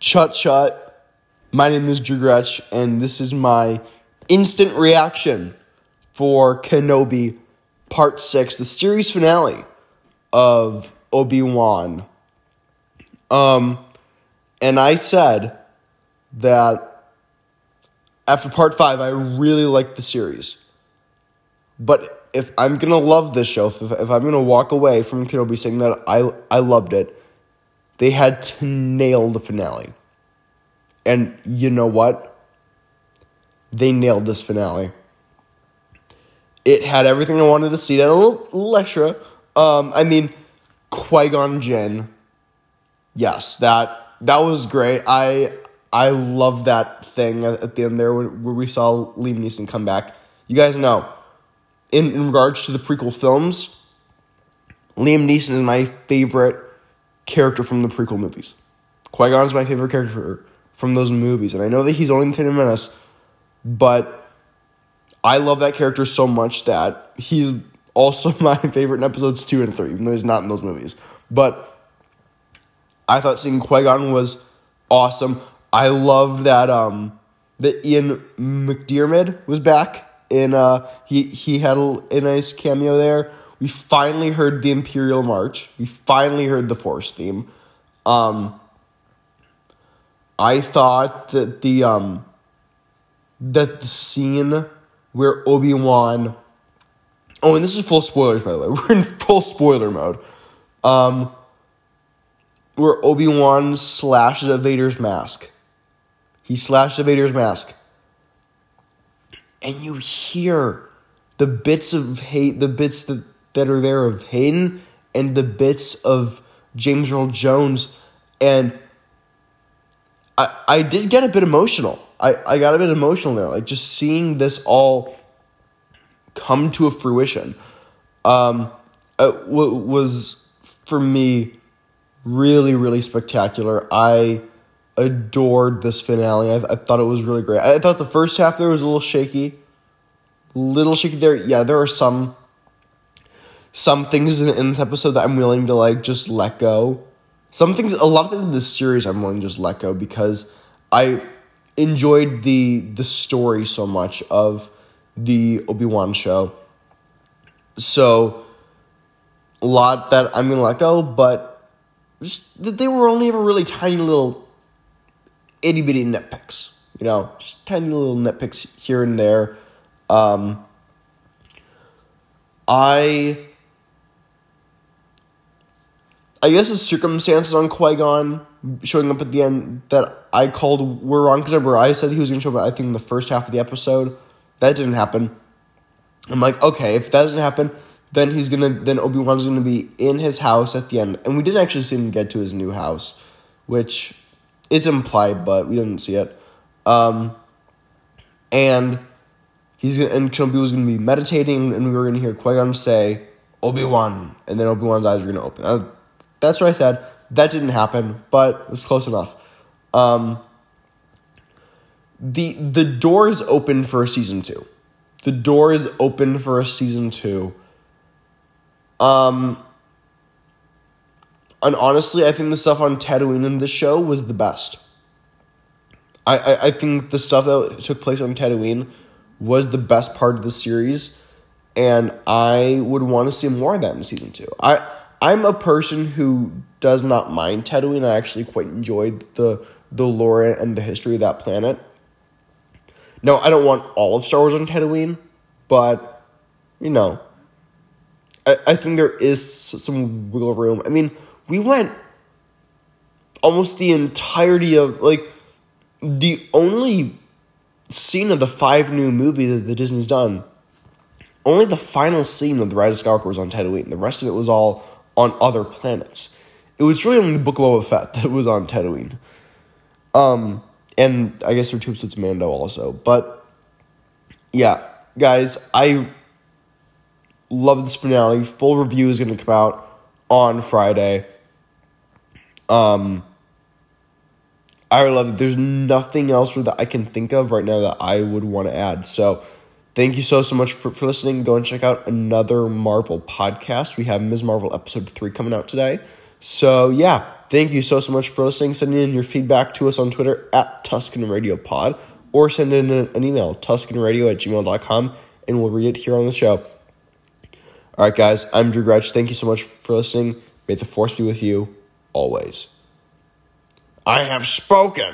Chut chut. My name is Drew Gretsch, and this is my instant reaction for Kenobi Part 6, the series finale of Obi Wan. Um, and I said that after part 5, I really liked the series. But if I'm gonna love this show, if, if I'm gonna walk away from Kenobi saying that I I loved it, they had to nail the finale. And you know what? They nailed this finale. It had everything I wanted to see. Little, little extra. Um, I mean, Qui Gon Jinn. Yes, that that was great. I I love that thing at the end there where, where we saw Liam Neeson come back. You guys know in, in regards to the prequel films, Liam Neeson is my favorite character from the prequel movies. Qui Gon is my favorite character from those movies, and I know that he's only in Phantom Menace, but I love that character so much that he's also my favorite in episodes two and three, even though he's not in those movies. But I thought seeing Qui Gon was awesome. I love that um that Ian McDiarmid was back in uh he he had a, a nice cameo there. We finally heard the Imperial March. We finally heard the Force theme. Um I thought that the um that the scene where Obi-Wan Oh, and this is full spoilers by the way. We're in full spoiler mode. Um where Obi-Wan slashes at Vader's mask. He slashed at Vader's mask and you hear the bits of hate, the bits that, that are there of Hayden and the bits of James Earl Jones. And I, I did get a bit emotional. I, I got a bit emotional there, like just seeing this all come to a fruition. Um, it w- was for me really, really spectacular. I adored this finale. I, I thought it was really great. I thought the first half there was a little shaky, little shaky there. Yeah, there are some some things in, in this episode that I'm willing to like just let go. Some things, a lot of things in this series, I'm willing to just let go because I enjoyed the the story so much of the Obi Wan show. So a lot that I'm gonna let go, but just that they were only ever really tiny little itty bitty nitpicks. You know, just tiny little nitpicks here and there. Um, I, I guess the circumstances on Qui Gon showing up at the end that I called were wrong because remember I said he was going to show up. I think in the first half of the episode, that didn't happen. I'm like, okay, if that doesn't happen, then he's gonna then Obi Wan's gonna be in his house at the end, and we didn't actually see him get to his new house, which it's implied, but we didn't see it. Um, and he's gonna and Kenobi was gonna be meditating, and we were gonna hear Qui Gon say Obi Wan, and then Obi Wan's eyes were gonna open. Uh, that's what I said. That didn't happen, but it was close enough. Um, the the door is open for a season two. The door is open for a season two. Um, and honestly, I think the stuff on Tatooine in this show was the best. I, I, I think the stuff that took place on Tatooine was the best part of the series, and I would want to see more of that in season two. I I'm a person who does not mind Tatooine. I actually quite enjoyed the the lore and the history of that planet. No, I don't want all of Star Wars on Tatooine, but you know, I, I think there is some wiggle room. I mean, we went almost the entirety of like the only scene of the five new movies that the Disney's done. Only the final scene of the Rise of Skywalker was on Tatooine. The rest of it was all on other planets. It was really only the Book of Boba Fett that was on Tatooine. Um, and I guess there are two episodes of Mando also. But yeah, guys, I love this finale. Full review is going to come out on Friday. Um, I love it. There's nothing else that I can think of right now that I would want to add. So, thank you so so much for, for listening. Go and check out another Marvel podcast. We have Ms. Marvel episode three coming out today. So yeah, Thank you so, so much for listening. Send in your feedback to us on Twitter at Tuscan Radio Pod or send in an email, tuscanradio at gmail.com, and we'll read it here on the show. All right, guys, I'm Drew Gretsch. Thank you so much for listening. May the force be with you always. I have spoken.